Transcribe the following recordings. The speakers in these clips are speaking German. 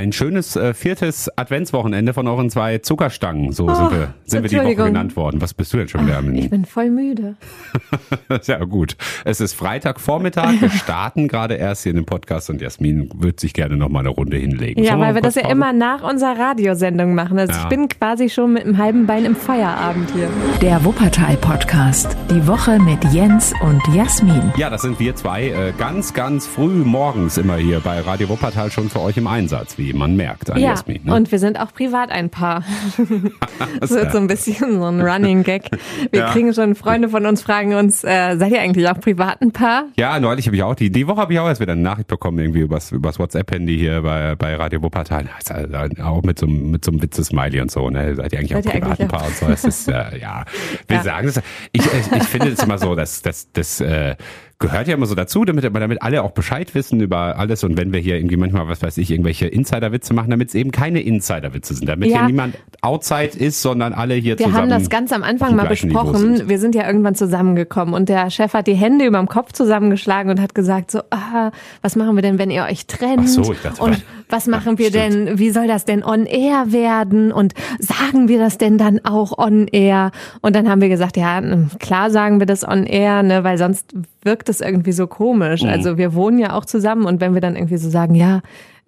ein schönes äh, viertes Adventswochenende von euren zwei Zuckerstangen. So sind wir, sind wir die Woche genannt worden. Was bist du denn schon wieder? Ach, ich bin voll müde. ja, gut. Es ist Freitagvormittag. Wir starten gerade erst hier in den Podcast und Jasmin wird sich gerne noch mal eine Runde hinlegen. Ja, weil wir das ja immer nach unserer Radiosendung machen. Also ja. ich bin quasi schon mit einem halben Bein im Feierabend hier. Der Wuppertal-Podcast. Die Woche mit Jens und Jasmin. Ja, das sind wir zwei äh, ganz, ganz früh morgens immer hier bei Radio Wuppertal schon für euch im Einsatz, wie man merkt. ja, Jasmin, ne? und wir sind auch privat ein Paar. das wird so ein bisschen so ein Running Gag. Wir ja. kriegen schon Freunde von uns fragen uns, äh, seid ihr eigentlich auch privat ein Paar? Ja, neulich habe ich auch die, die Woche habe ich auch erst wieder eine Nachricht bekommen irgendwie übers, übers WhatsApp-Handy hier bei, bei Radio Wuppertal. Also auch mit so, mit so einem Witze-Smiley und so, ne? Seid ihr eigentlich seid auch privat ein Paar und so? Das ist, äh, ja, wir ja. sagen es. Ich, ich finde es immer so, dass, dass, dass äh, gehört ja immer so dazu, damit, damit alle auch Bescheid wissen über alles und wenn wir hier irgendwie manchmal, was weiß ich, irgendwelche Insider-Witze machen, damit es eben keine Insider-Witze sind, damit ja. hier niemand outside ist, sondern alle hier wir zusammen. Wir haben das ganz am Anfang mal besprochen. Wir sind ja irgendwann zusammengekommen und der Chef hat die Hände über dem Kopf zusammengeschlagen und hat gesagt so, ah, was machen wir denn, wenn ihr euch trennt? Ach so, ich dachte, und was machen wir stimmt. denn, wie soll das denn on air werden und sagen wir das denn dann auch on air? Und dann haben wir gesagt, ja, klar sagen wir das on air, ne, weil sonst wirkt es irgendwie so komisch. Mhm. Also wir wohnen ja auch zusammen und wenn wir dann irgendwie so sagen, ja,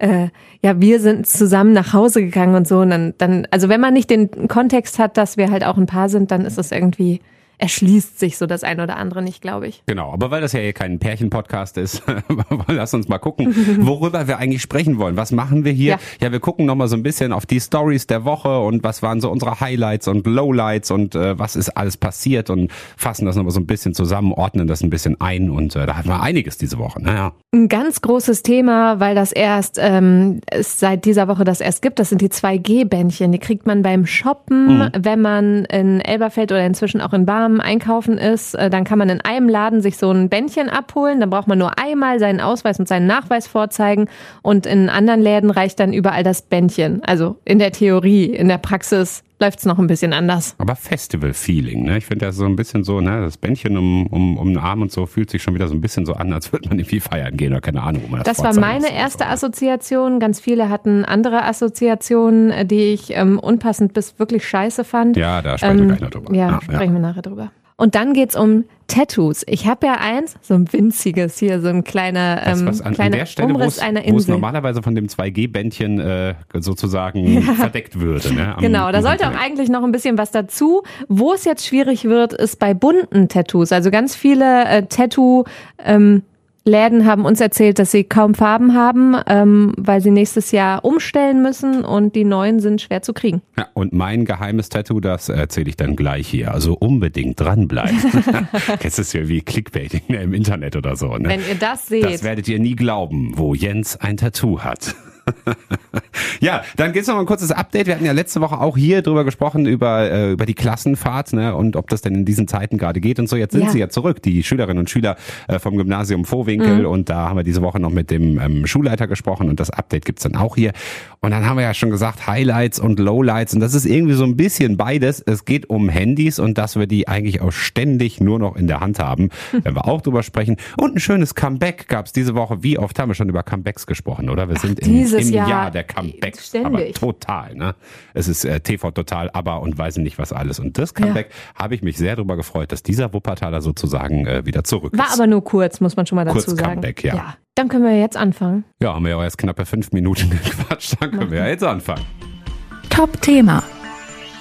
äh, ja, wir sind zusammen nach Hause gegangen und so, und dann, dann, also wenn man nicht den Kontext hat, dass wir halt auch ein Paar sind, dann ist es irgendwie erschließt sich so das eine oder andere nicht, glaube ich. Genau, aber weil das ja hier kein Pärchen-Podcast ist, lass uns mal gucken, worüber wir eigentlich sprechen wollen. Was machen wir hier? Ja, ja wir gucken nochmal so ein bisschen auf die Stories der Woche und was waren so unsere Highlights und Lowlights und äh, was ist alles passiert und fassen das nochmal so ein bisschen zusammen, ordnen das ein bisschen ein und äh, da hatten wir einiges diese Woche. Naja. Ein ganz großes Thema, weil das erst ähm, es seit dieser Woche das erst gibt, das sind die 2G-Bändchen. Die kriegt man beim Shoppen, mhm. wenn man in Elberfeld oder inzwischen auch in Barm einkaufen ist, äh, dann kann man in einem Laden sich so ein Bändchen abholen. Dann braucht man nur einmal seinen Ausweis und seinen Nachweis vorzeigen. Und in anderen Läden reicht dann überall das Bändchen. Also in der Theorie, in der Praxis läuft es noch ein bisschen anders. Aber Festival-Feeling, ne? Ich finde das so ein bisschen so, ne, das Bändchen um, um, um den Arm und so fühlt sich schon wieder so ein bisschen so an, als würde man irgendwie feiern gehen oder keine Ahnung, wo man das Das war meine erste Assoziation. Ganz viele hatten andere Assoziationen, die ich ähm, unpassend bis wirklich scheiße fand. Ja, da sprechen ähm, wir gleich noch drüber. Ja, ah, sprechen ja. wir nachher drüber. Und dann geht's um Tattoos. Ich habe ja eins, so ein winziges hier, so ein kleiner, ähm, was, an, kleiner an der Stelle, Umriss einer Insel. Wo es normalerweise von dem 2G-Bändchen äh, sozusagen ja. verdeckt würde. Ne, genau, da sollte auch eigentlich noch ein bisschen was dazu. Wo es jetzt schwierig wird, ist bei bunten Tattoos. Also ganz viele äh, Tattoo ähm, Läden haben uns erzählt, dass sie kaum Farben haben, ähm, weil sie nächstes Jahr umstellen müssen und die neuen sind schwer zu kriegen. Ja, und mein geheimes Tattoo, das erzähle ich dann gleich hier. Also unbedingt dranbleiben. Jetzt ist ja wie Clickbaiting im Internet oder so. Ne? Wenn ihr das seht. Das werdet ihr nie glauben, wo Jens ein Tattoo hat. ja, dann geht's noch mal ein kurzes Update. Wir hatten ja letzte Woche auch hier drüber gesprochen über äh, über die Klassenfahrt ne, und ob das denn in diesen Zeiten gerade geht und so. Jetzt sind ja. sie ja zurück, die Schülerinnen und Schüler äh, vom Gymnasium Vohwinkel mhm. und da haben wir diese Woche noch mit dem ähm, Schulleiter gesprochen und das Update gibt's dann auch hier. Und dann haben wir ja schon gesagt Highlights und Lowlights und das ist irgendwie so ein bisschen beides. Es geht um Handys und dass wir die eigentlich auch ständig nur noch in der Hand haben, mhm. wenn wir auch drüber sprechen. Und ein schönes Comeback gab's diese Woche. Wie oft haben wir schon über Comebacks gesprochen, oder? Wir sind Ach, in dieses im Jahr, Jahr der Comebacks. Ständig. Aber total, ne? Es ist äh, TV total, aber und weiß nicht was alles. Und das Comeback ja. habe ich mich sehr darüber gefreut, dass dieser Wuppertaler sozusagen äh, wieder zurück ist. War aber nur kurz, muss man schon mal dazu kurz sagen. Comeback, ja. ja. Dann können wir jetzt anfangen. Ja, haben wir ja auch erst knappe fünf Minuten gequatscht. Dann können wir ja jetzt anfangen. Top-Thema.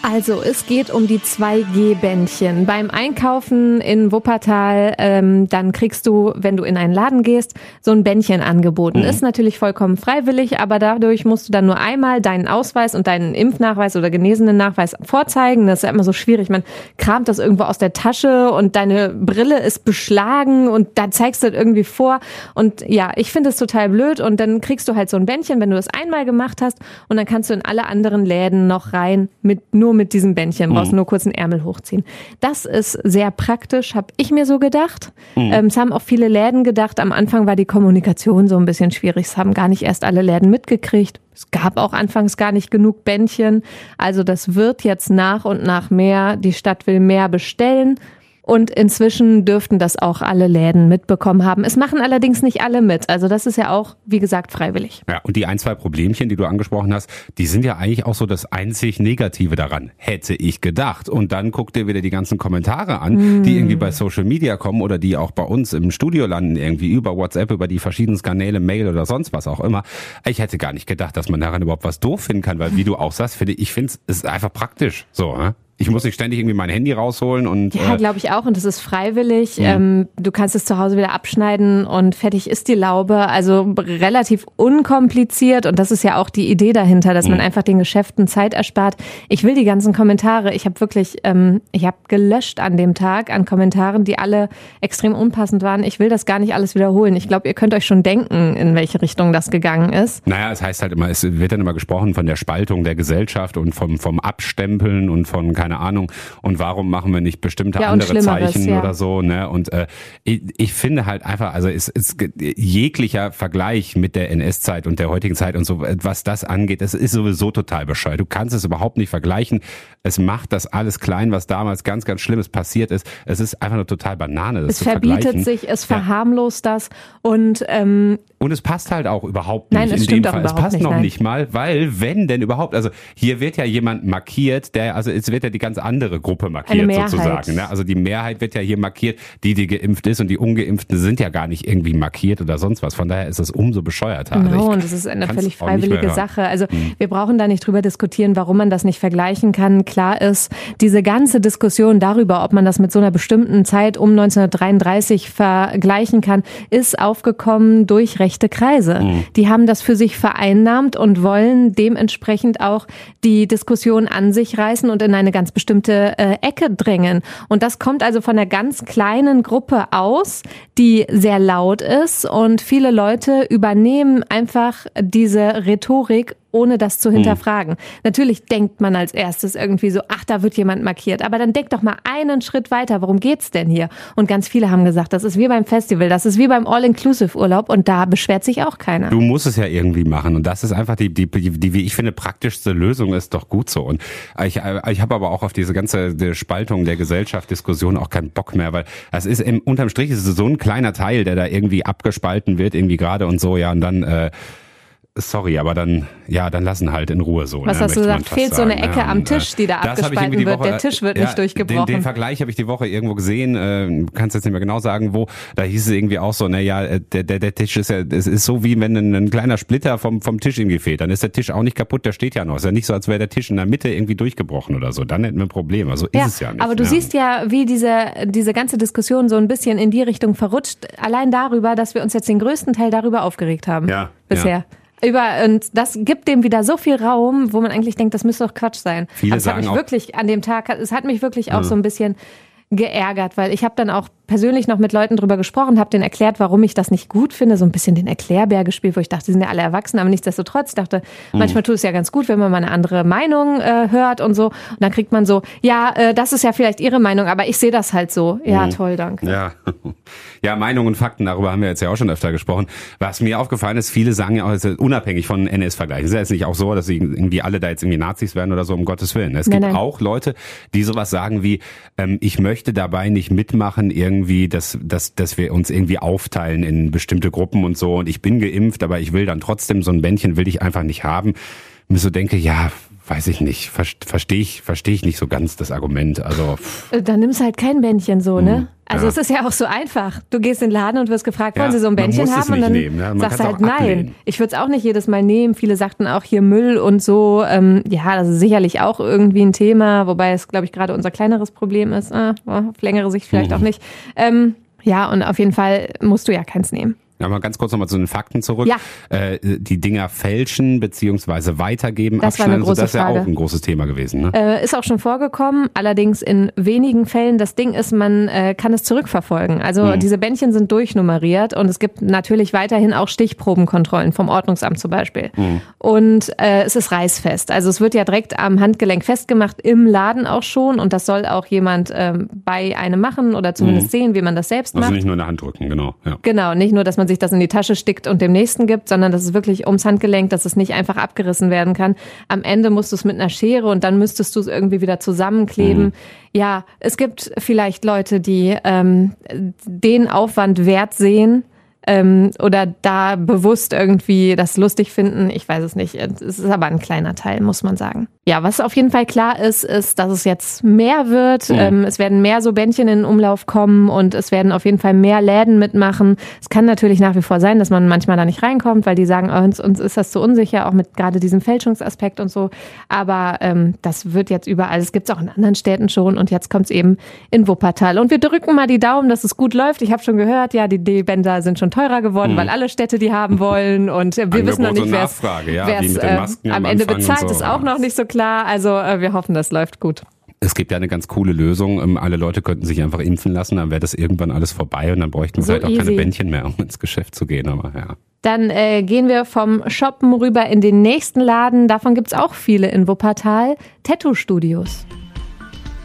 Also es geht um die 2G-Bändchen. Beim Einkaufen in Wuppertal, ähm, dann kriegst du, wenn du in einen Laden gehst, so ein Bändchen angeboten. Mhm. Ist natürlich vollkommen freiwillig, aber dadurch musst du dann nur einmal deinen Ausweis und deinen Impfnachweis oder genesenen Nachweis vorzeigen. Das ist ja immer so schwierig. Man kramt das irgendwo aus der Tasche und deine Brille ist beschlagen und da zeigst du das irgendwie vor. Und ja, ich finde es total blöd. Und dann kriegst du halt so ein Bändchen, wenn du das einmal gemacht hast und dann kannst du in alle anderen Läden noch rein mit nur nur mit diesem Bändchen, mhm. brauchst nur kurz einen Ärmel hochziehen. Das ist sehr praktisch, habe ich mir so gedacht. Mhm. Ähm, es haben auch viele Läden gedacht. Am Anfang war die Kommunikation so ein bisschen schwierig. Es haben gar nicht erst alle Läden mitgekriegt. Es gab auch anfangs gar nicht genug Bändchen. Also das wird jetzt nach und nach mehr. Die Stadt will mehr bestellen. Und inzwischen dürften das auch alle Läden mitbekommen haben. Es machen allerdings nicht alle mit. Also das ist ja auch, wie gesagt, freiwillig. Ja, und die ein, zwei Problemchen, die du angesprochen hast, die sind ja eigentlich auch so das einzig Negative daran. Hätte ich gedacht. Und dann guck dir wieder die ganzen Kommentare an, mm. die irgendwie bei Social Media kommen oder die auch bei uns im Studio landen, irgendwie über WhatsApp, über die verschiedenen Kanäle, Mail oder sonst was auch immer. Ich hätte gar nicht gedacht, dass man daran überhaupt was doof finden kann, weil wie du auch sagst, finde ich, finde es ist einfach praktisch. So, ne? Ich muss nicht ständig irgendwie mein Handy rausholen und. Ja, äh, glaube ich auch. Und das ist freiwillig. Mhm. Ähm, du kannst es zu Hause wieder abschneiden und fertig ist die Laube. Also relativ unkompliziert. Und das ist ja auch die Idee dahinter, dass mhm. man einfach den Geschäften Zeit erspart. Ich will die ganzen Kommentare. Ich habe wirklich, ähm, ich habe gelöscht an dem Tag an Kommentaren, die alle extrem unpassend waren. Ich will das gar nicht alles wiederholen. Ich glaube, ihr könnt euch schon denken, in welche Richtung das gegangen ist. Naja, es heißt halt immer, es wird dann immer gesprochen von der Spaltung der Gesellschaft und vom, vom Abstempeln und von, keine keine Ahnung. Und warum machen wir nicht bestimmte ja, andere Zeichen ja. oder so? Ne? Und äh, ich, ich finde halt einfach, also es ist jeglicher Vergleich mit der NS-Zeit und der heutigen Zeit und so, was das angeht, das ist sowieso total bescheuert. Du kannst es überhaupt nicht vergleichen. Es macht das alles klein, was damals ganz, ganz Schlimmes passiert ist. Es ist einfach nur total Banane. Das es verbietet sich, es verharmlost ja. das und ähm, und es passt halt auch überhaupt nicht nein, es in dem Fall. Es passt nicht, noch nein. nicht mal, weil wenn denn überhaupt, also hier wird ja jemand markiert, der, also es wird ja die ganz andere Gruppe markiert sozusagen. Ne? Also die Mehrheit wird ja hier markiert, die, die geimpft ist und die Ungeimpften sind ja gar nicht irgendwie markiert oder sonst was. Von daher ist es umso bescheuerter. Also genau, also und das ist eine völlig freiwillige Sache. Also hm. wir brauchen da nicht drüber diskutieren, warum man das nicht vergleichen kann. Klar ist, diese ganze Diskussion darüber, ob man das mit so einer bestimmten Zeit um 1933 vergleichen kann, ist aufgekommen durch rechte Kreise. Mhm. Die haben das für sich vereinnahmt und wollen dementsprechend auch die Diskussion an sich reißen und in eine ganz bestimmte äh, Ecke drängen. Und das kommt also von einer ganz kleinen Gruppe aus, die sehr laut ist und viele Leute übernehmen einfach diese Rhetorik ohne das zu hm. hinterfragen. Mhm. Natürlich denkt man als erstes irgendwie so, ach, da wird jemand markiert. Aber dann denk doch mal einen Schritt weiter. Worum geht's denn hier? Und ganz viele haben gesagt, das ist wie beim Festival, das ist wie beim All-Inclusive-Urlaub und da beschwert sich auch keiner. Du musst es ja irgendwie machen und das ist einfach die, die, die, die wie ich finde, praktischste Lösung ist doch gut so. Und ich, ich habe aber auch auf diese ganze Spaltung der Gesellschaft, Diskussion auch keinen Bock mehr, weil es ist im, unterm Strich ist es so ein kleiner Teil, der da irgendwie abgespalten wird, irgendwie gerade und so, ja, und dann äh, sorry, aber dann, ja, dann lassen halt in Ruhe so. Was ne, hast du gesagt? Fehlt so eine Ecke ja, am Tisch, die da abgespalten wird. Woche, der Tisch wird ja, nicht durchgebrochen. Den, den Vergleich habe ich die Woche irgendwo gesehen. Äh, kannst jetzt nicht mehr genau sagen, wo. Da hieß es irgendwie auch so, naja, äh, der, der, der Tisch ist ja, es ist so wie wenn ein, ein kleiner Splitter vom, vom Tisch irgendwie fehlt. Dann ist der Tisch auch nicht kaputt, der steht ja noch. Ist ja nicht so, als wäre der Tisch in der Mitte irgendwie durchgebrochen oder so. Dann hätten wir ein Problem. Also ist ja, es ja nicht. Aber du ja. siehst ja, wie diese, diese ganze Diskussion so ein bisschen in die Richtung verrutscht. Allein darüber, dass wir uns jetzt den größten Teil darüber aufgeregt haben. Ja. Bisher. Ja über und das gibt dem wieder so viel Raum, wo man eigentlich denkt, das müsste doch Quatsch sein. Viele Aber es sagen hat mich wirklich an dem Tag, es hat mich wirklich auch ja. so ein bisschen geärgert, weil ich habe dann auch persönlich noch mit Leuten drüber gesprochen, habe denen erklärt, warum ich das nicht gut finde, so ein bisschen den Erklärbär gespielt, wo ich dachte, die sind ja alle erwachsen, aber nichtsdestotrotz ich dachte, mhm. manchmal tut es ja ganz gut, wenn man mal eine andere Meinung äh, hört und so. Und dann kriegt man so, ja, äh, das ist ja vielleicht ihre Meinung, aber ich sehe das halt so. Ja, mhm. toll, danke. Ja. ja, Meinung und Fakten, darüber haben wir jetzt ja auch schon öfter gesprochen. Was mir aufgefallen ist, viele sagen ja auch, unabhängig von NS-Vergleichen. Ist ja jetzt nicht auch so, dass sie irgendwie alle da jetzt irgendwie Nazis werden oder so, um Gottes Willen. Es nein, gibt nein. auch Leute, die sowas sagen wie, ähm, ich möchte dabei nicht mitmachen, irgendwie, dass, dass, dass wir uns irgendwie aufteilen in bestimmte Gruppen und so. Und ich bin geimpft, aber ich will dann trotzdem so ein Bändchen will ich einfach nicht haben. Und so denke, ja, weiß ich nicht, verstehe ich, verstehe ich nicht so ganz das Argument. Also äh, dann nimmst du halt kein Bändchen so, ne? Mhm. Also ja. es ist ja auch so einfach. Du gehst in den Laden und wirst gefragt, wollen ja, Sie so ein Bändchen haben? und dann nehmen, ja? sagst du halt nein. Ich würde es auch nicht jedes Mal nehmen. Viele sagten auch hier Müll und so. Ähm, ja, das ist sicherlich auch irgendwie ein Thema, wobei es, glaube ich, gerade unser kleineres Problem ist. Ah, auf längere Sicht vielleicht mhm. auch nicht. Ähm, ja, und auf jeden Fall musst du ja keins nehmen. Mal ganz kurz nochmal zu den Fakten zurück. Ja. Äh, die Dinger fälschen beziehungsweise weitergeben, das abschneiden, so, das ist ja auch ein großes Thema gewesen. Ne? Äh, ist auch schon vorgekommen, allerdings in wenigen Fällen. Das Ding ist, man äh, kann es zurückverfolgen. Also mhm. diese Bändchen sind durchnummeriert und es gibt natürlich weiterhin auch Stichprobenkontrollen vom Ordnungsamt zum Beispiel. Mhm. Und äh, es ist reißfest. Also es wird ja direkt am Handgelenk festgemacht, im Laden auch schon und das soll auch jemand ähm, bei einem machen oder zumindest mhm. sehen, wie man das selbst also macht. Also nicht nur in der Hand drücken, genau. Ja. Genau, nicht nur, dass man sich das in die Tasche stickt und dem nächsten gibt, sondern das ist wirklich ums Handgelenk, dass es nicht einfach abgerissen werden kann. Am Ende musst du es mit einer Schere und dann müsstest du es irgendwie wieder zusammenkleben. Mhm. Ja, es gibt vielleicht Leute, die ähm, den Aufwand wert sehen, ähm, oder da bewusst irgendwie das lustig finden. Ich weiß es nicht. Es ist aber ein kleiner Teil, muss man sagen. Ja, was auf jeden Fall klar ist, ist, dass es jetzt mehr wird. Mhm. Ähm, es werden mehr so Bändchen in den Umlauf kommen und es werden auf jeden Fall mehr Läden mitmachen. Es kann natürlich nach wie vor sein, dass man manchmal da nicht reinkommt, weil die sagen, oh, uns, uns ist das zu unsicher, auch mit gerade diesem Fälschungsaspekt und so. Aber ähm, das wird jetzt überall. Es gibt es auch in anderen Städten schon und jetzt kommt es eben in Wuppertal. Und wir drücken mal die Daumen, dass es gut läuft. Ich habe schon gehört, ja, die D-Bänder sind schon teurer geworden, mhm. weil alle Städte die haben wollen und äh, wir Angebot wissen noch nicht, wer es ja, äh, am Ende bezahlt, so. ist auch noch nicht so klar. Also äh, wir hoffen, das läuft gut. Es gibt ja eine ganz coole Lösung. Ähm, alle Leute könnten sich einfach impfen lassen, dann wäre das irgendwann alles vorbei und dann bräuchten wir so halt auch easy. keine Bändchen mehr, um ins Geschäft zu gehen. Aber ja. Dann äh, gehen wir vom Shoppen rüber in den nächsten Laden. Davon gibt's auch viele in Wuppertal. Tattoo-Studios.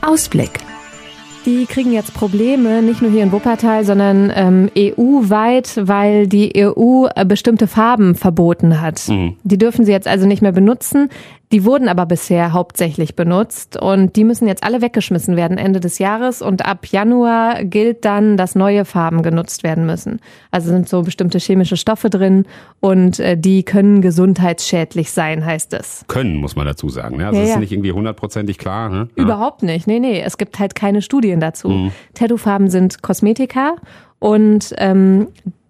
Ausblick. Die kriegen jetzt Probleme, nicht nur hier in Wuppertal, sondern ähm, EU-weit, weil die EU äh, bestimmte Farben verboten hat. Mhm. Die dürfen sie jetzt also nicht mehr benutzen. Die wurden aber bisher hauptsächlich benutzt und die müssen jetzt alle weggeschmissen werden Ende des Jahres und ab Januar gilt dann, dass neue Farben genutzt werden müssen. Also sind so bestimmte chemische Stoffe drin und äh, die können gesundheitsschädlich sein, heißt es. Können, muss man dazu sagen. Ne? Also ja, das ist nicht irgendwie hundertprozentig klar. Ne? Ja. Überhaupt nicht. Nee, nee. Es gibt halt keine Studien dazu. Mhm. Tattoo-Farben sind Kosmetika und ähm,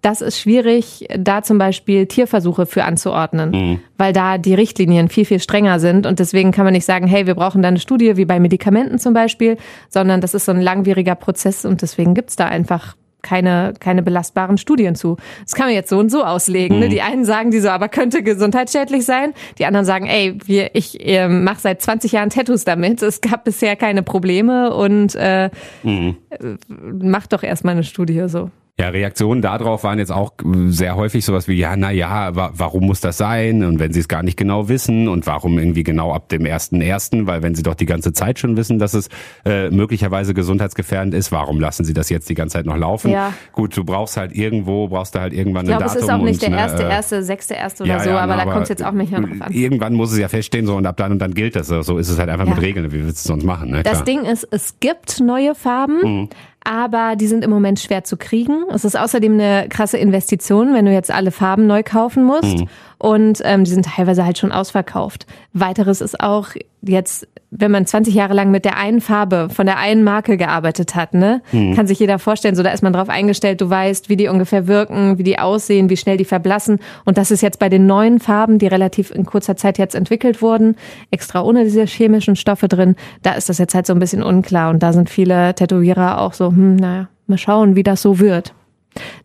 das ist schwierig, da zum Beispiel Tierversuche für anzuordnen, mhm. weil da die Richtlinien viel, viel strenger sind. Und deswegen kann man nicht sagen, hey, wir brauchen da eine Studie, wie bei Medikamenten zum Beispiel, sondern das ist so ein langwieriger Prozess und deswegen gibt's da einfach keine, keine belastbaren Studien zu. Das kann man jetzt so und so auslegen. Ne? Mhm. Ne? Die einen sagen, die so, aber könnte gesundheitsschädlich sein. Die anderen sagen, ey, wir, ich äh, mache seit 20 Jahren Tattoos damit. Es gab bisher keine Probleme und äh, mhm. Äh, mach doch erstmal eine Studie so. Ja, Reaktionen darauf waren jetzt auch sehr häufig sowas wie, ja, na ja, wa warum muss das sein? Und wenn sie es gar nicht genau wissen und warum irgendwie genau ab dem ersten ersten, weil wenn sie doch die ganze Zeit schon wissen, dass es äh, möglicherweise gesundheitsgefährdend ist, warum lassen sie das jetzt die ganze Zeit noch laufen? Ja. Gut, du brauchst halt irgendwo, brauchst du halt irgendwann ich glaub, ein Datum. Ich glaube, es ist auch nicht der erste, äh, erste, sechste, erste oder ja, so, ja, aber, aber da kommt es jetzt auch nicht mehr drauf an. Irgendwann muss es ja feststehen so und ab dann und dann gilt das. So ist es halt einfach mit Regeln. Wie willst du es sonst machen? Ne? Das Ding ist, es gibt neue Farben. Mhm aber die sind im Moment schwer zu kriegen. Es ist außerdem eine krasse Investition, wenn du jetzt alle Farben neu kaufen musst. Mhm. Und ähm, die sind teilweise halt schon ausverkauft. Weiteres ist auch jetzt, wenn man 20 Jahre lang mit der einen Farbe von der einen Marke gearbeitet hat, ne, mhm. kann sich jeder vorstellen, so da ist man drauf eingestellt, du weißt, wie die ungefähr wirken, wie die aussehen, wie schnell die verblassen. Und das ist jetzt bei den neuen Farben, die relativ in kurzer Zeit jetzt entwickelt wurden, extra ohne diese chemischen Stoffe drin, da ist das jetzt halt so ein bisschen unklar. Und da sind viele Tätowierer auch so, hm, naja, mal schauen, wie das so wird.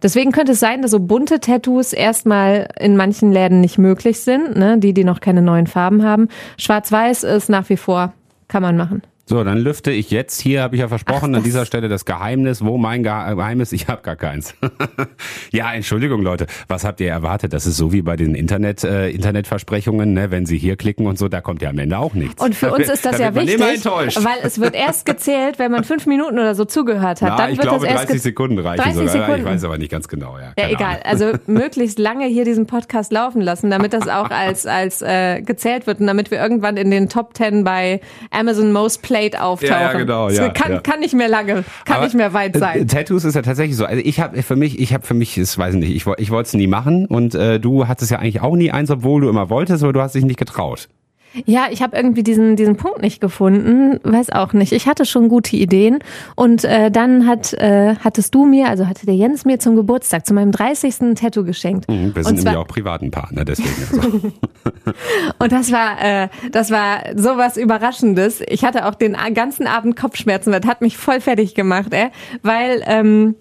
Deswegen könnte es sein, dass so bunte Tattoos erstmal in manchen Läden nicht möglich sind, ne? die, die noch keine neuen Farben haben. Schwarz-Weiß ist nach wie vor, kann man machen. So, dann lüfte ich jetzt, hier habe ich ja versprochen, Ach, an dieser Stelle das Geheimnis. Wo mein Geheimnis? Ich habe gar keins. ja, Entschuldigung Leute, was habt ihr erwartet? Das ist so wie bei den Internet, äh, Internetversprechungen, ne? wenn sie hier klicken und so, da kommt ja am Ende auch nichts. Und für uns ist das ja wichtig, weil es wird erst gezählt, wenn man fünf Minuten oder so zugehört hat. Na, dann ich wird glaube, das erst 30 Sekunden reichen 30 sogar. Sekunden. Ich weiß aber nicht ganz genau. Ja, ja egal. Ahnung. Also möglichst lange hier diesen Podcast laufen lassen, damit das auch als, als äh, gezählt wird und damit wir irgendwann in den Top Ten bei Amazon Most Played auftauchen. Ja, ja, genau. Ja, kann, ja. kann nicht mehr lange, kann Aber, nicht mehr weit sein. Äh, Tattoos ist ja tatsächlich so. Also ich habe für mich, ich habe für mich, das weiß ich nicht, ich, ich wollte es nie machen und äh, du hattest ja eigentlich auch nie eins, obwohl du immer wolltest, aber du hast dich nicht getraut. Ja, ich habe irgendwie diesen diesen Punkt nicht gefunden, weiß auch nicht. Ich hatte schon gute Ideen und äh, dann hat äh, hattest du mir, also hatte der Jens mir zum Geburtstag, zu meinem 30. ein Tattoo geschenkt. Mhm, wir sind nämlich auch privaten Partner, deswegen. Also. und das war äh, das war sowas Überraschendes. Ich hatte auch den ganzen Abend Kopfschmerzen, das hat mich voll fertig gemacht, ey, weil ähm,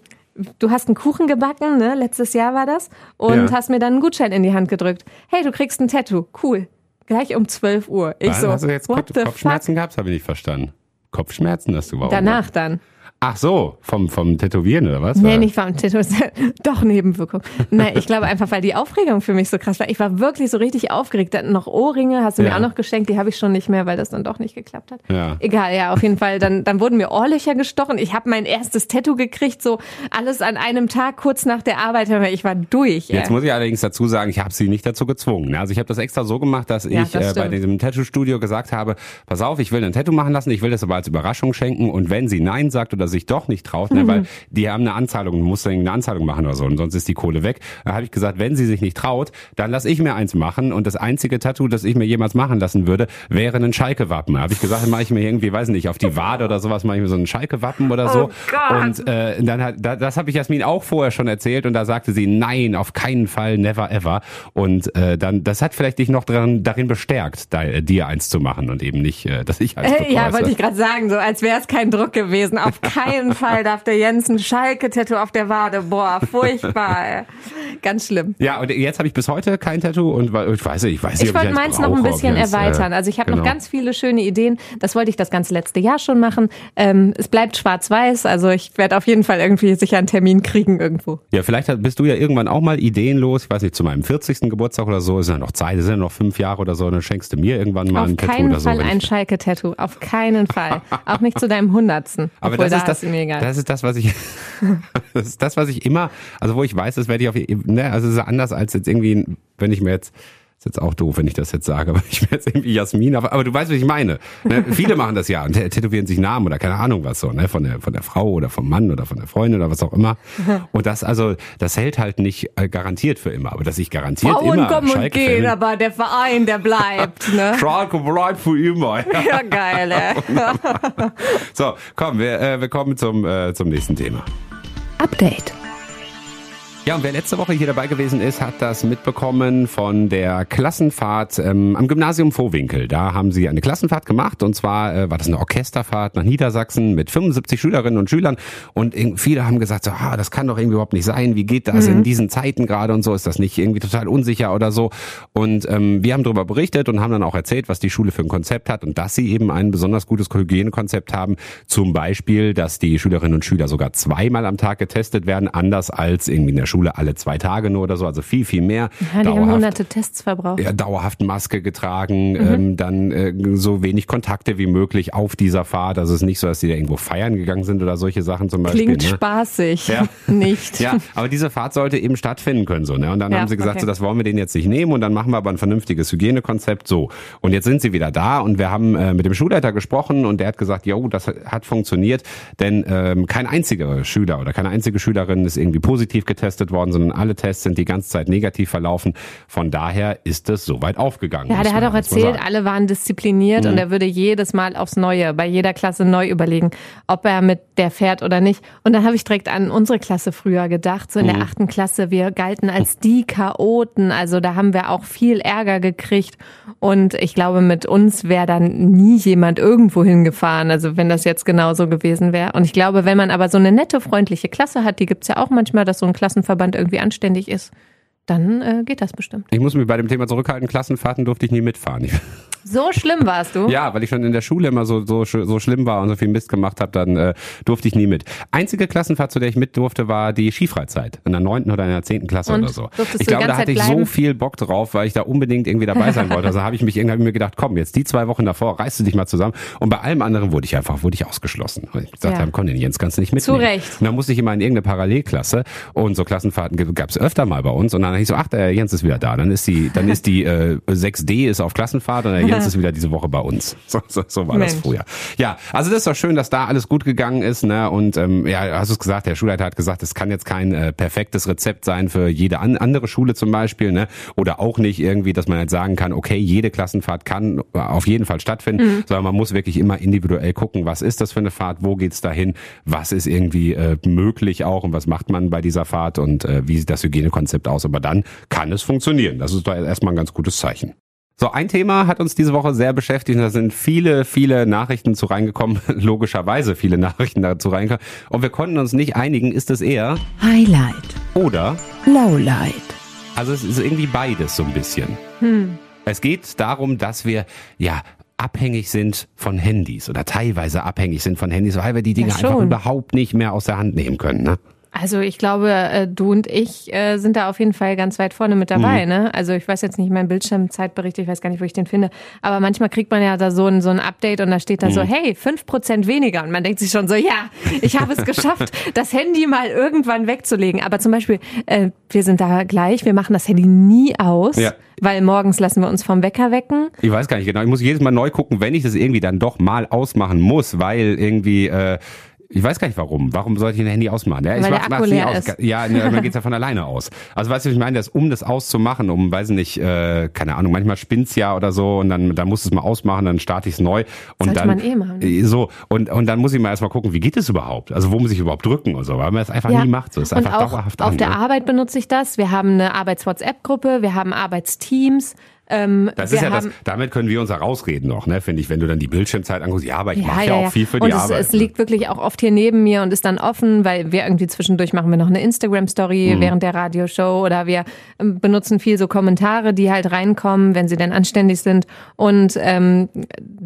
du hast einen Kuchen gebacken, ne? Letztes Jahr war das und ja. hast mir dann einen Gutschein in die Hand gedrückt. Hey, du kriegst ein Tattoo, cool. Gleich um 12 Uhr. Ich Wann so, hast du jetzt Kopf Kopfschmerzen fuck? gehabt? Habe ich nicht verstanden. Kopfschmerzen hast du überhaupt? Danach dann. Ach so, vom, vom Tätowieren oder was? Nee, nicht vom Tätowieren. Doch, Nebenwirkung. Nein, ich glaube einfach, weil die Aufregung für mich so krass war. Ich war wirklich so richtig aufgeregt. Dann noch Ohrringe hast du mir Ja. auch noch geschenkt. Die habe ich schon nicht mehr, weil das dann doch nicht geklappt hat. Ja. Egal, ja, auf jeden Fall. Dann, dann wurden mir Ohrlöcher gestochen. Ich habe mein erstes Tattoo gekriegt, so alles an einem Tag, kurz nach der Arbeit. Ich war durch. Jetzt ey. muss ich allerdings dazu sagen, ich habe sie nicht dazu gezwungen. Also ich habe das extra so gemacht, dass Ja, ich das äh, bei diesem Tattoo-Studio gesagt habe, pass auf, ich will ein Tattoo machen lassen, ich will das aber als Überraschung schenken und wenn sie Nein sagt oder sich doch nicht traut, ne, Mhm. weil die haben eine Anzahlung, du musst eine Anzahlung machen oder so und sonst ist die Kohle weg, da habe ich gesagt, wenn sie sich nicht traut, dann lass ich mir eins machen und das einzige Tattoo, das ich mir jemals machen lassen würde, wäre ein Schalke-Wappen. Da habe ich gesagt, dann mache ich mir irgendwie, weiß nicht, auf die Wade oder sowas mache ich mir so ein Schalke-Wappen oder so Oh und äh, dann hat, da, das habe ich Jasmin auch vorher schon erzählt und da sagte sie, nein, auf keinen Fall, never ever. Und äh, dann, das hat vielleicht dich noch daran, darin bestärkt, da, äh, dir eins zu machen und eben nicht, äh, dass ich eins Äh, ja, wollte ich gerade sagen, so als wäre es kein Druck gewesen. Auf keinen Fall darf der Jens ein Schalke-Tattoo auf der Wade. Boah, furchtbar. Ganz schlimm. Ja, und jetzt habe ich bis heute kein Tattoo und ich weiß nicht, ich weiß nicht, Ich wollte eins meins noch ein bisschen ich eins, äh, erweitern. Also ich habe noch genau. ganz viele schöne Ideen. Das wollte ich das ganze letzte Jahr schon machen. Ähm, es bleibt schwarz-weiß. Also ich werde auf jeden Fall irgendwie sicher einen Termin kriegen irgendwo. Ja, vielleicht bist du ja irgendwann auch mal ideenlos, ich weiß nicht, zu meinem 40. Geburtstag oder so, ist ja noch Zeit, ist ja noch fünf Jahre oder so, dann schenkst du mir irgendwann mal Auf ein Tattoo keinen oder so. Fall wenn ein ich- Schalke-Tattoo. Auf keinen Fall. Auch nicht zu deinem Hundertsten. Aber Obwohl, das da ist das, ist mir egal. das ist das, was ich, das ist das, was ich immer, also wo ich weiß, das werde ich auf, ne, also es ist anders als jetzt irgendwie, wenn ich mir jetzt, ist jetzt auch doof, wenn ich das jetzt sage, aber ich mir jetzt irgendwie Jasmin, aber, aber du weißt, was ich meine. Ne? Viele machen das ja und tätowieren sich Namen oder keine Ahnung was so, ne, von der, von der Frau oder vom Mann oder von der Freundin oder was auch immer. Und das, also, das hält halt nicht äh, garantiert für immer, aber dass ich garantiert Frauen immer kommen und gehen, aber der Verein, der bleibt. Ne? Schalke bleibt für immer. Ja, geil, ey. So, komm, wir, äh, wir kommen zum, äh, zum nächsten Thema. Update. Ja, und wer letzte Woche hier dabei gewesen ist, hat das mitbekommen von der Klassenfahrt ähm, am Gymnasium Vohwinkel. Da haben sie eine Klassenfahrt gemacht und zwar äh, war das eine Orchesterfahrt nach Niedersachsen mit 75 Schülerinnen und Schülern und viele haben gesagt, so, ah, das kann doch irgendwie überhaupt nicht sein. Wie geht das in diesen Zeiten gerade und so? Ist das nicht irgendwie total unsicher oder so? Und ähm, wir haben darüber berichtet und haben dann auch erzählt, was die Schule für ein Konzept hat und dass sie eben ein besonders gutes Hygienekonzept haben. Zum Beispiel, dass die Schülerinnen und Schüler sogar zweimal am Tag getestet werden, anders als irgendwie in der Schule alle zwei Tage nur oder so, also viel, viel mehr. Ja, die haben hunderte Tests verbraucht. ja, dauerhaft Maske getragen, ähm, dann äh, so wenig Kontakte wie möglich auf dieser Fahrt. Also es ist nicht so, dass die da irgendwo feiern gegangen sind oder solche Sachen zum Beispiel. Klingt ne? spaßig. Ja. Nicht. Ja, aber diese Fahrt sollte eben stattfinden können so, ne? Und dann Ja, haben sie gesagt, okay. so das wollen wir denen jetzt nicht nehmen und dann machen wir aber ein vernünftiges Hygienekonzept so. Und jetzt sind sie wieder da und wir haben äh, mit dem Schulleiter gesprochen und der hat gesagt, jo, das hat funktioniert, denn ähm, kein einziger Schüler oder keine einzige Schülerin ist irgendwie positiv getestet worden, sondern alle Tests sind die ganze Zeit negativ verlaufen. Von daher ist es soweit aufgegangen. Ja, der hat auch erzählt, alle waren diszipliniert Mhm. und er würde jedes Mal aufs Neue, bei jeder Klasse neu überlegen, ob er mit der fährt oder nicht. Und dann habe ich direkt an unsere Klasse früher gedacht, so in Mhm. der achten Klasse, wir galten als die Chaoten, also da haben wir auch viel Ärger gekriegt und ich glaube, mit uns wäre dann nie jemand irgendwo hingefahren, also wenn das jetzt genauso gewesen wäre. Und ich glaube, wenn man aber so eine nette, freundliche Klasse hat, die gibt's ja auch manchmal, dass so ein Klassenverband irgendwie anständig ist, dann äh, geht das bestimmt. Ich muss mich bei dem Thema zurückhalten. Klassenfahrten durfte ich nie mitfahren. So schlimm warst du? ja, weil ich schon in der Schule immer so so so schlimm war und so viel Mist gemacht habe, dann äh, durfte ich nie mit. Einzige Klassenfahrt, zu der ich mit durfte, war die Skifreizeit in der neunten oder in der zehnten Klasse Und? oder so. Ich glaube, da hatte ich Zeit so bleiben? viel Bock drauf, weil ich da unbedingt irgendwie dabei sein wollte. Also habe ich mich irgendwie mir gedacht, komm, jetzt die zwei Wochen davor reißt du dich mal zusammen. Und bei allem anderen wurde ich einfach wurde ich ausgeschlossen. Weil Ich gesagt Ja. komm, den Jens kannst du nicht Zu mitnehmen. Recht. Und dann musste ich immer in irgendeine Parallelklasse und so Klassenfahrten gab es öfter mal bei uns und dann dachte ich so, ach, der Jens ist wieder da. Dann ist die, dann ist die äh, 6D ist auf Klassenfahrt und der Jens ist wieder diese Woche bei uns. So, so, so war das Mensch. früher. Ja, also das ist doch schön, dass da alles gut gegangen ist, ne? Und ähm, ja, hast du es gesagt, der Schulleiter hat gesagt, es kann jetzt kein äh, perfektes Rezept sein für jede an, andere Schule zum Beispiel, ne? Oder auch nicht irgendwie, dass man jetzt sagen kann, okay, jede Klassenfahrt kann auf jeden Fall stattfinden, sondern man muss wirklich immer individuell gucken, was ist das für eine Fahrt, wo geht's dahin, was ist irgendwie äh, möglich auch und was macht man bei dieser Fahrt und äh, wie sieht das Hygienekonzept aus. Aber dann kann es funktionieren. Das ist doch erstmal ein ganz gutes Zeichen. So, ein Thema hat uns diese Woche sehr beschäftigt und da sind viele, viele Nachrichten zu reingekommen, logischerweise viele Nachrichten dazu reingekommen. Und wir konnten uns nicht einigen, ist es eher Highlight. oder, Lowlight. also es ist irgendwie beides so ein bisschen. Es geht darum, dass wir ja abhängig sind von Handys oder teilweise abhängig sind von Handys, weil wir die Dinge Ja, einfach überhaupt nicht mehr aus der Hand nehmen können. Ne? Also ich glaube, äh, du und ich äh, sind da auf jeden Fall ganz weit vorne mit Mhm. dabei. Ne? Also ich weiß jetzt nicht meinen Bildschirmzeitbericht, ich weiß gar nicht, wo ich den finde. Aber manchmal kriegt man ja da so ein, so ein Update und da steht da Mhm. so, hey, fünf Prozent weniger. Und man denkt sich schon so, ja, ich habe es geschafft, das Handy mal irgendwann wegzulegen. Aber zum Beispiel, äh, wir sind da gleich, wir machen das Handy nie aus, Ja. weil morgens lassen wir uns vom Wecker wecken. Ich weiß gar nicht genau. Ich muss jedes Mal neu gucken, wenn ich das irgendwie dann doch mal ausmachen muss, weil irgendwie, äh, ich weiß gar nicht warum. Warum sollte ich ein Handy ausmachen? Ja, ich Weil der mach- Akku mach's nie leer aus. ist. Ja, ne, dann geht's ja von alleine aus. Also weißt du, was ich meine, das, um das auszumachen, um, weiß nicht, äh, keine Ahnung, manchmal spinnt's ja oder so und dann, dann muss es mal ausmachen, dann starte ich's neu. Und Sollte dann, man eh machen. äh, So, und, und dann muss ich mal erstmal gucken, wie geht es überhaupt? Also wo muss ich überhaupt drücken und so, weil man es einfach nie macht. So, ist und einfach auch dauerhaft auf an, der ne? Arbeit benutze ich das. Wir haben eine Arbeits-WhatsApp-Gruppe, wir haben Arbeitsteams. Ähm, Das ist ja das, damit können wir uns herausreden noch, ne, finde ich, wenn du dann die Bildschirmzeit anguckst. Ja, aber ich mache ja, auch viel für die und es, Arbeit. es ne? liegt wirklich auch oft hier neben mir und ist dann offen, weil wir irgendwie zwischendurch machen wir noch eine Instagram-Story Mhm. während der Radioshow oder wir ähm, benutzen viel so Kommentare, die halt reinkommen, wenn sie denn anständig sind. Und ähm,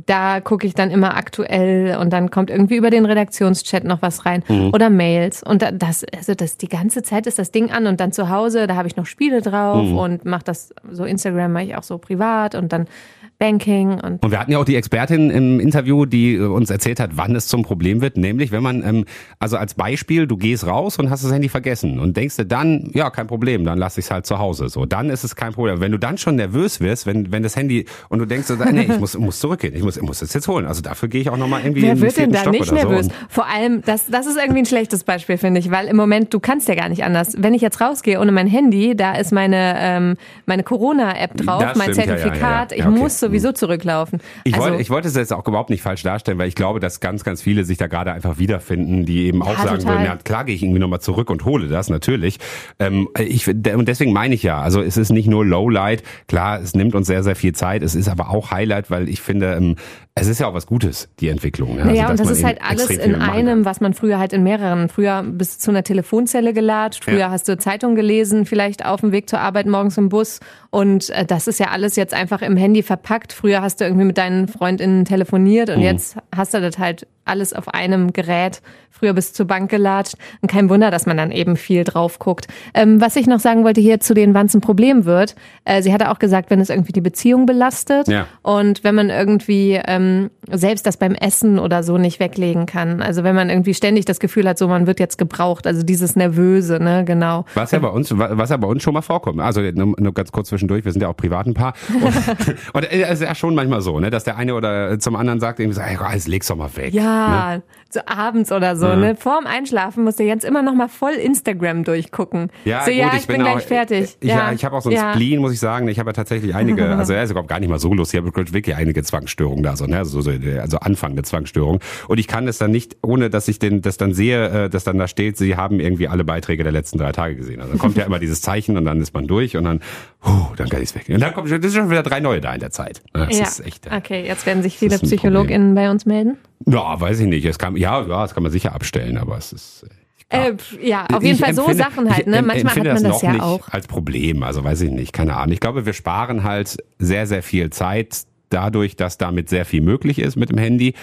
da gucke ich dann immer aktuell und dann kommt irgendwie über den Redaktionschat noch was rein Mhm. oder Mails. Und da- das, also das die ganze Zeit ist das Ding an und dann zu Hause, da habe ich noch Spiele drauf Mhm. und mache das so Instagram mache ich auch so privat und dann Banking und Und wir hatten ja auch die Expertin im Interview, die äh, uns erzählt hat, wann es zum Problem wird. Nämlich, wenn man, ähm, also als Beispiel, du gehst raus und hast das Handy vergessen und denkst dir dann, ja, kein Problem, dann lass ich es halt zu Hause. So, dann ist es kein Problem. Wenn du dann schon nervös wirst, wenn, wenn das Handy und du denkst, so, nee, ich muss, muss zurückgehen, ich muss, ich muss es jetzt holen. Also dafür gehe ich auch nochmal irgendwie in Wer den wird denn da Stock nicht nervös? so. Vor allem, das, das ist irgendwie ein schlechtes Beispiel, finde ich, weil im Moment, du kannst ja gar nicht anders. Wenn ich jetzt rausgehe ohne mein Handy, da ist meine, ähm, meine Corona-App drauf, Das mein stimmt, ja, ja, Zertifikat, ja, ja. ich okay. muss sowieso zurücklaufen. Ich, also, wollte, ich wollte es jetzt auch überhaupt nicht falsch darstellen, weil ich glaube, dass ganz, ganz viele sich da gerade einfach wiederfinden, die eben auch Ja, sagen total. würden, ja, klar gehe ich irgendwie nochmal zurück und hole das, natürlich. Ähm, ich, und deswegen meine ich ja, also es ist nicht nur Lowlight, klar, es nimmt uns sehr, sehr viel Zeit, es ist aber auch Highlight, weil ich finde, ähm, es ist ja auch was Gutes, die Entwicklung. ne? Naja, Also, und das ist halt alles in einem, was man früher halt in mehreren. Früher bist du zu einer Telefonzelle gelatscht, früher Ja. hast du Zeitung gelesen, vielleicht auf dem Weg zur Arbeit morgens im Bus. Und äh, das ist ja alles jetzt einfach im Handy verpackt. Früher hast du irgendwie mit deinen FreundInnen telefoniert Mhm. und jetzt hast du das halt alles auf einem Gerät. Früher bist du zur Bank gelatscht. Und kein Wunder, dass man dann eben viel drauf guckt. Ähm, was ich noch sagen wollte hier zu denen, wann es ein Problem wird. Äh, sie hatte auch gesagt, wenn es irgendwie die Beziehung belastet Ja. und wenn man irgendwie ähm, selbst das beim Essen oder so nicht weglegen kann. Also wenn man irgendwie ständig das Gefühl hat, so man wird jetzt gebraucht, also dieses Nervöse, ne, genau. Was ja bei uns, was ja bei uns schon mal vorkommt. Also nur, nur ganz kurz zwischendurch, wir sind ja auch privat ein Paar. Und, und es ist ja schon manchmal so, ne, dass der eine oder zum anderen sagt irgendwie so, ey, jetzt leg's doch mal weg. Ja, 啊。So abends oder so, ne? Vorm Einschlafen muss der Jens immer noch mal voll Instagram durchgucken. Ja, so, gut, ja, ich, ich, bin, bin gleich auch, fertig. Ich, ja, ich habe auch so ein ja. Spleen, muss ich sagen. Ich habe ja tatsächlich einige, also er ist überhaupt gar nicht mal so lustig, ich habe wirklich einige Zwangsstörungen da, so, ne? also, so, also anfangende Zwangsstörungen. Und ich kann das dann nicht, ohne dass ich den, das dann sehe, äh, dass dann da steht, sie haben irgendwie alle Beiträge der letzten drei Tage gesehen. Also dann kommt ja immer dieses Zeichen und dann ist man durch und dann, huh, dann kann ich's weg. Und dann kommt schon, das schon wieder drei neue da in der Zeit. Das Ja. ist echt. äh, Okay, jetzt werden sich viele PsychologInnen bei uns melden. Ja, weiß ich nicht. Es kann, ja, ja, das kann man sicher abstellen, aber es ist. Äh, pf, ja, auf jeden Ich Fall so empfinde- Sachen halt, ne? Manchmal hat man das noch ja nicht auch. als Problem, also weiß ich nicht, keine Ahnung. Ich glaube, wir sparen halt sehr, sehr viel Zeit dadurch, dass damit sehr viel möglich ist mit dem Handy.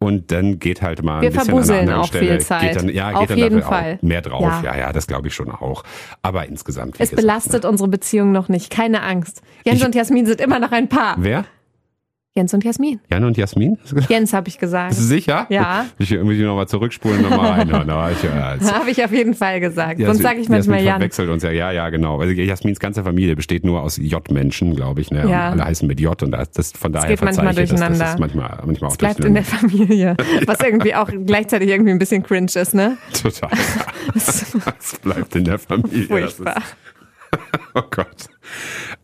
Und dann geht halt mal Wir ein bisschen an einer anderen auch Stelle. viel Zeit. Geht dann, ja, geht Auf dann jeden dafür Fall. Auch mehr drauf. Ja. Ja, ja, das glaube ich schon auch. Aber insgesamt. Es gesagt, belastet unsere Beziehung noch nicht, keine Angst. Jens Ich- und Jasmin sind immer noch ein Paar. Wer? Jens und Jasmin. Jan und Jasmin? Jens habe ich gesagt. Sicher? Ja. Ich irgendwie nochmal zurückspulen, nochmal reinhören. Ich, Habe ich auf jeden Fall gesagt. Sonst sage ich manchmal Jasmin Jan. verwechselt uns ja, ja, ja, genau. Also Jasmins ganze Familie besteht nur aus J-Menschen, glaube ich. Ne? Und Ja. alle heißen mit J und das, das von daher geht manchmal ich das, das durcheinander. manchmal, manchmal auch Es bleibt in der durcheinander. Familie. Was irgendwie auch gleichzeitig irgendwie ein bisschen cringe ist, ne? Total. Es bleibt in der Familie. Das Furchtbar. Ist, oh Gott.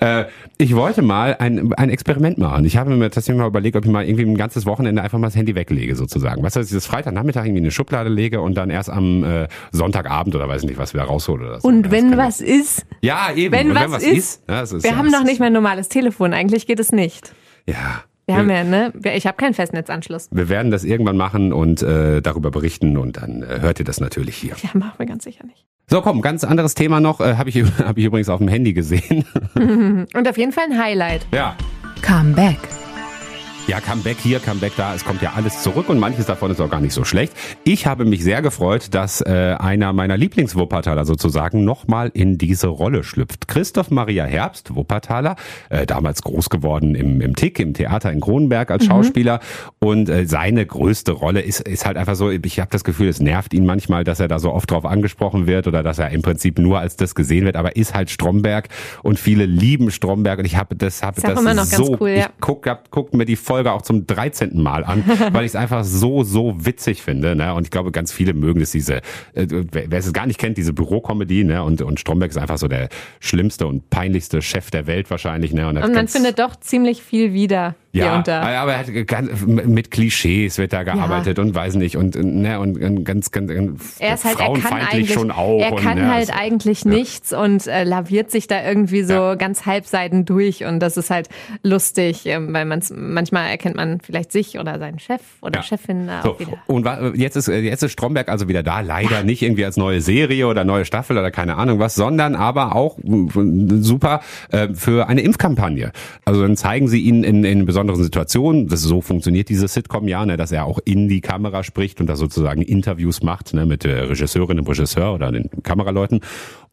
Äh, ich wollte mal ein, ein Experiment machen. Ich habe mir tatsächlich mal überlegt, ob ich mal irgendwie ein ganzes Wochenende einfach mal das Handy weglege, sozusagen. Weißt du, dass ich das Freitagnachmittag irgendwie in eine Schublade lege und dann erst am äh, Sonntagabend oder weiß ich nicht, was wieder raushole oder so. Und wenn was ist, Ja, eben. wenn was wenn was ist, ist, ja, wir ja, haben noch nicht mehr ein normales Telefon. Eigentlich geht es nicht. Ja. Wir haben ja, ne? Ich habe keinen Festnetzanschluss. Wir werden das irgendwann machen und äh, darüber berichten und dann äh, hört ihr das natürlich hier. Ja, machen wir ganz sicher nicht. So, komm, ganz anderes Thema noch. Äh, Habe ich, hab ich übrigens auf dem Handy gesehen. Und auf jeden Fall ein Highlight. ja. Come back. Ja, Comeback hier, Comeback da, es kommt ja alles zurück und manches davon ist auch gar nicht so schlecht. Ich habe mich sehr gefreut, dass äh, einer meiner Lieblingswuppertaler sozusagen nochmal in diese Rolle schlüpft. Christoph Maria Herbst, Wuppertaler, äh, damals groß geworden im, im Tick, im Theater in Kronenberg als Schauspieler und äh, seine größte Rolle ist, ist halt einfach so, ich habe das Gefühl, es nervt ihn manchmal, dass er da so oft drauf angesprochen wird oder dass er im Prinzip nur als das gesehen wird, aber ist halt Stromberg und viele lieben Stromberg und ich habe das, habe auch das immer noch ganz so, cool, ja. ich guck, hab, guck mir die Folge auch zum 13. Mal an, weil ich es einfach so, so witzig finde. Ne? Und ich glaube, ganz viele mögen es, diese, äh, wer wer es gar nicht kennt, diese Bürokomödie, ne? Und, und Stromberg ist einfach so der schlimmste und peinlichste Chef der Welt wahrscheinlich, ne? Und, Und man findet doch ziemlich viel wieder ja, und aber er hat ganz, mit Klischees wird da gearbeitet und weiß nicht und ne und, und ganz ganz, Er ist halt, er kann frauenfeindlich eigentlich, schon auch er und, kann ja, halt es- eigentlich nichts und äh, laviert sich da irgendwie so Ja. ganz halbseiten durch und das ist halt lustig, ähm, weil man manchmal erkennt man vielleicht sich oder seinen Chef oder Ja. Chefin da So, auch wieder. und jetzt ist jetzt ist Stromberg also wieder da, leider nicht irgendwie als neue Serie oder neue Staffel oder keine Ahnung was, sondern aber auch mm, super äh, für eine Impfkampagne. Also dann zeigen sie ihn in, in besonderen Situationen. Das so funktioniert diese Sitcom ja, ne, dass er auch in die Kamera spricht und da sozusagen Interviews macht ne, mit der Regisseurin, dem Regisseur oder den Kameraleuten.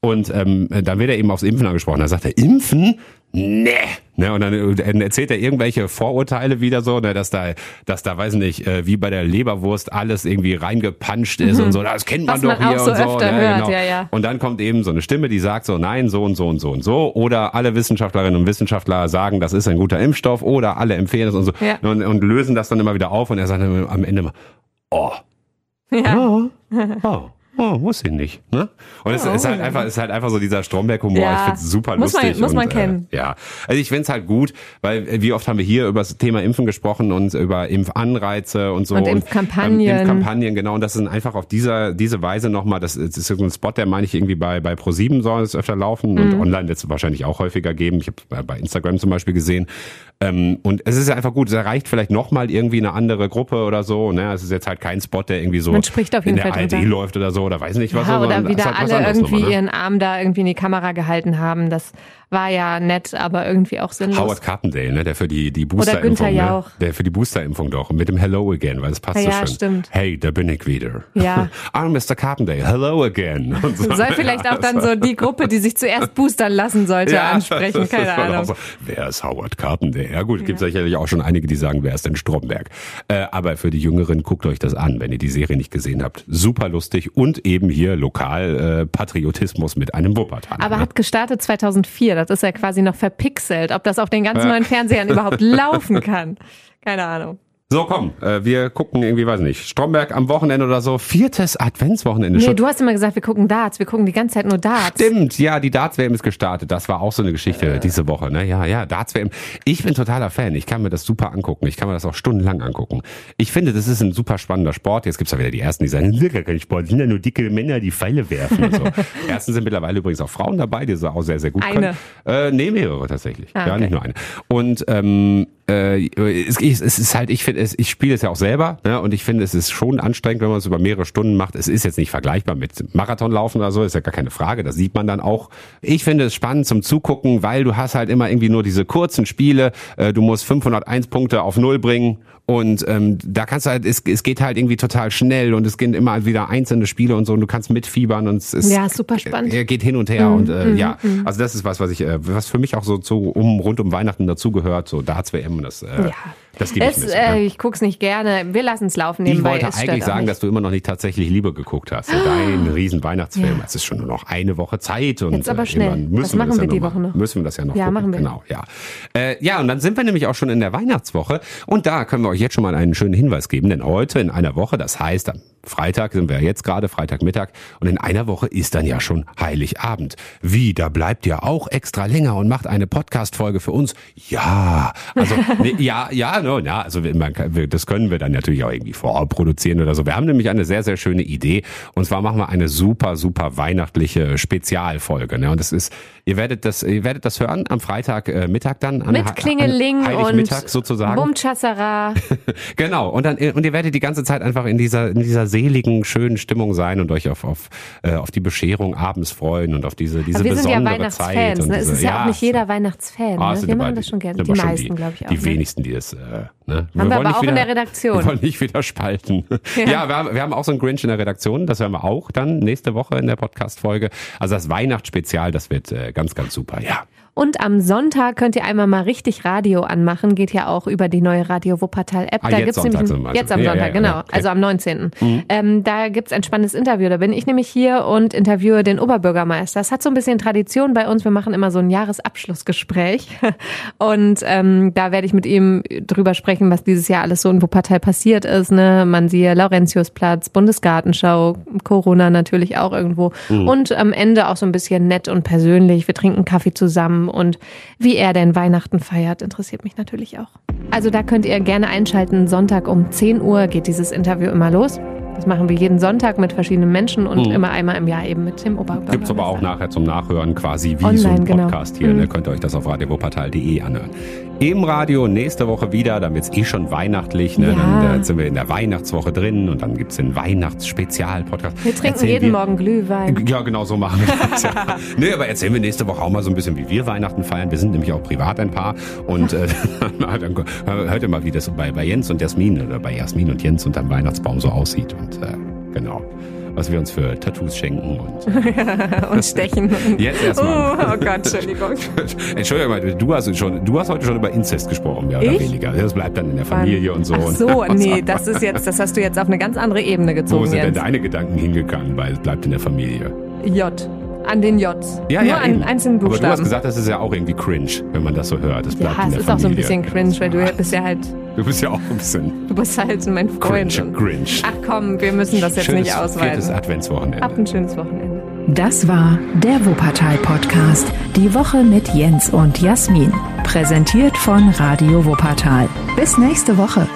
Und ähm, dann wird er eben aufs Impfen angesprochen. Da sagt er, Impfen? Nee. Ne, und dann äh, dann erzählt er irgendwelche Vorurteile wieder so, ne, dass da, dass da, weiß nicht, äh, wie bei der Leberwurst alles irgendwie reingepanscht ist und so. Das kennt man Was doch man hier so und so. öfter ne, hört, genau. ja, ja. Und dann kommt eben so eine Stimme, die sagt so, nein, so und so und so und so. Oder alle Wissenschaftlerinnen und Wissenschaftler sagen, das ist ein guter Impfstoff. Oder alle empfehlen es und so. Ja. Und, und lösen das dann immer wieder auf. Und er sagt dann am Ende immer, oh, Ja. oh, oh. Oh, wusste ich nicht. Ne? Und es Oh. ist halt einfach, ist halt einfach so dieser Stromberg-Humor. Ja. Ich find's super Muss man- lustig. muss man und, kennen. Äh, ja, also ich find's halt gut, weil äh, wie oft haben wir hier über das Thema Impfen gesprochen und über Impfanreize und so. Und Impfkampagnen. Ähm, Impfkampagnen, genau. Und das ist dann einfach auf dieser, diese Weise nochmal, das, das ist so ein Spot, der meine ich irgendwie bei, bei Pro7 soll es öfter laufen und Mhm. online wird es wahrscheinlich auch häufiger geben. Ich habe bei Instagram zum Beispiel gesehen. Ähm, und es ist ja einfach gut, es erreicht vielleicht nochmal irgendwie eine andere Gruppe oder so. Ne? Es ist jetzt halt kein Spot, der irgendwie so Man spricht auf jeden in der Fall ARD läuft oder so oder weiß nicht was. Ja, sondern oder es wieder halt alle irgendwie nochmal, ne? ihren Arm da irgendwie in die Kamera gehalten haben. Das war ja nett, aber irgendwie auch sinnlos. Howard Carpendale, ne, der für die, die Günther Boosterimpfung, ne, der für die Boosterimpfung doch, mit dem Hello again, weil das passt Ja, so ja, schön. stimmt. Hey, da bin ich wieder. Ja. I'm Mr. Carpendale, hello again. Und so. Soll vielleicht auch dann so die Gruppe, die sich zuerst boostern lassen sollte, ansprechen. das ist Keine Ahnung. So, wer ist Howard Carpendale? Ja gut, gibt sicherlich auch schon einige, die sagen, wer ist denn Stromberg? Äh, aber für die Jüngeren, guckt euch das an, wenn ihr die Serie nicht gesehen habt. Super lustig und eben hier lokal äh, Patriotismus mit einem Wuppertaler. Aber ne? hat gestartet 2004. Das ist ja quasi noch verpixelt. Ob das auf den ganz neuen Fernsehern überhaupt laufen kann. Keine Ahnung. So, komm, äh, wir gucken irgendwie, weiß nicht, Stromberg am Wochenende oder so. Viertes Adventswochenende Nee, schon. du hast immer gesagt, wir gucken Darts. Wir gucken die ganze Zeit nur Darts. Stimmt, ja, die Darts-WM ist gestartet. Das war auch so eine Geschichte diese Woche. Ne? Ja, ja, Darts-WM. Ich bin totaler Fan. Ich kann mir das super angucken. Ich kann mir das auch stundenlang angucken. Ich finde, das ist ein super spannender Sport. Jetzt gibt's ja wieder die Ersten, die sagen, das ist gar kein Sport. Das sind ja nur dicke Männer, die Pfeile werfen. Und so. Ersten sind mittlerweile übrigens auch Frauen dabei, die das auch sehr, sehr gut Eine. können. Äh, nee, mehrere tatsächlich. Ah, Ja, okay. nicht nur eine. Und ähm, äh, es, es ist halt, ich finde, ich spiele es ja auch selber ne? und ich finde, es ist schon anstrengend, wenn man es über mehrere Stunden macht. Es ist jetzt nicht vergleichbar mit Marathonlaufen oder so, ist ja gar keine Frage, das sieht man dann auch. Ich finde es spannend zum Zugucken, weil du hast halt immer irgendwie nur diese kurzen Spiele, äh, du musst 501 Punkte auf Null bringen und ähm, da kannst du halt, es, es geht halt irgendwie total schnell und es gehen immer wieder einzelne Spiele und so und du kannst mitfiebern und es ist Ja, super spannend. er geht hin und her und äh, ja, also das ist was, was ich, äh, was für mich auch so zu um rund um Weihnachten dazugehört, so Darts WM und das, äh, Ja. Das liebe ich Es, ein bisschen. äh, ja. ich guck's nicht gerne. Wir lassen es laufen Ich nebenbei. wollte Es stört eigentlich sagen. Ah. dass du immer noch nicht tatsächlich Liebe geguckt hast. So dein riesen Weihnachtsfilm. Ja. Es ist schon nur noch eine Woche Zeit und Jetzt aber äh, schnell. müssen wir machen das ja wir die noch Woche noch? Müssen wir das ja noch Ja, gucken. machen wir. Genau, ja. Äh, ja, und dann sind wir nämlich auch schon in der Weihnachtswoche und da können wir euch jetzt schon mal einen schönen Hinweis geben, denn heute in einer Woche, das heißt am Freitag sind wir ja jetzt gerade, Freitagmittag und in einer Woche ist dann ja schon Heiligabend. Wie, da bleibt ihr auch extra länger und macht eine Podcast-Folge für uns? Ja, also nee, ja, ja, no, ja, also man das können wir dann natürlich auch irgendwie vorab produzieren oder so. Wir haben nämlich eine sehr, sehr schöne Idee und zwar machen wir eine super, super weihnachtliche Spezialfolge. Ne? Und das ist, ihr werdet das, ihr werdet das hören am Freitag äh, Mittag dann an, Mit Klingeling an und Heiligmittag sozusagen. Bumchassara. Genau. Und dann und ihr werdet die ganze Zeit einfach in dieser in dieser seligen schönen Stimmung sein und euch auf auf äh, auf die Bescherung abends freuen und auf diese diese Aber wir sind ja besondere Zeit Weihnachtsfans. und Ne? Es ist ja, auch nicht jeder Weihnachtsfan. Ah, Ne? es Wir machen das schon gerne. Die meisten, glaube ich, auch. Die ne? wenigsten, die das äh, ne? Haben wir, aber auch wieder, in der Redaktion. Wir wollen nicht wieder spalten. Ja, ja wir, haben, wir haben auch so einen Grinch in der Redaktion. Das hören wir auch dann nächste Woche in der Podcast-Folge. Also das Weihnachtsspezial, das wird äh, ganz, ganz super. Ja. Und am Sonntag könnt ihr einmal mal richtig Radio anmachen. Geht ja auch über die neue Radio Wuppertal App. Ah, da jetzt gibt's Sonntag nämlich zum jetzt am. Ja, Sonntag, ja, genau. ja, okay. Also am 19. Mhm. Ähm, da gibt's ein spannendes Interview. Da bin ich nämlich hier und interviewe den Oberbürgermeister. Das hat so ein bisschen Tradition bei uns. Wir machen immer so ein Jahresabschlussgespräch. Und ähm, da werde ich mit ihm drüber sprechen, was dieses Jahr alles so in Wuppertal passiert ist. Ne? Man siehe Laurentiusplatz, Bundesgartenschau, Corona natürlich auch irgendwo. Mhm. Und am Ende auch so ein bisschen nett und persönlich. Wir trinken Kaffee zusammen und wie er denn Weihnachten feiert, interessiert mich natürlich auch. Also da könnt ihr gerne einschalten. Sonntag um 10 Uhr geht dieses Interview immer los. Das machen wir jeden Sonntag mit verschiedenen Menschen und Mhm. immer einmal im Jahr eben mit dem Oberbürgermeister. Gibt's aber auch nachher zum Nachhören quasi wie Online, so ein genau. Podcast hier. Mhm. Ne? Könnt ihr euch das auf radiowuppertal.de anhören. Im Radio nächste Woche wieder, dann wird's eh schon weihnachtlich. Ne? Ja. Dann äh, sind wir in der Weihnachtswoche drin und dann gibt's den Weihnachtsspezial-Podcast. Wir trinken Erzählen jeden wir- Morgen Glühwein. Ja, genau so machen wir das. Ja. nee, aber erzählen wir nächste Woche auch mal so ein bisschen, wie wir Weihnachten feiern. Wir sind nämlich auch privat ein Paar. Und äh, dann hört ihr mal, wie das bei, bei Jens und Jasmin oder bei Jasmin und Jens unterm Weihnachtsbaum so aussieht. Und äh, genau, was wir uns für Tattoos schenken. Und und stechen. Jetzt erstmal. Oh, oh Gott, Entschuldigung. Entschuldigung, mal, du hast, schon, du hast heute schon über Inzest gesprochen, mehr oder Ich? weniger. Das bleibt dann in der Familie und so. Ach so, nee, das ist jetzt, das hast du jetzt auf eine ganz andere Ebene Wo gezogen sind denn jetzt. deine Gedanken hingegangen? Weil es bleibt in der Familie. J. An den Js. Ja, Nur ja, an eben. einzelnen Aber du Buchstaben. hast gesagt, das ist ja auch irgendwie cringe, wenn man das so hört. Das bleibt ja, in es ist auch so ein Familie. bisschen cringe, weil du bist ja halt, Du bist ja auch ein bisschen du bist halt mein Freund. cringe. cringe. Ach komm, wir müssen das jetzt Schönes nicht viertes ausweiten. Adventswochenende. Habt ein schönes Wochenende. Das war der Wuppertal-Podcast. Die Woche mit Jens und Jasmin. Präsentiert von Radio Wuppertal. Bis nächste Woche.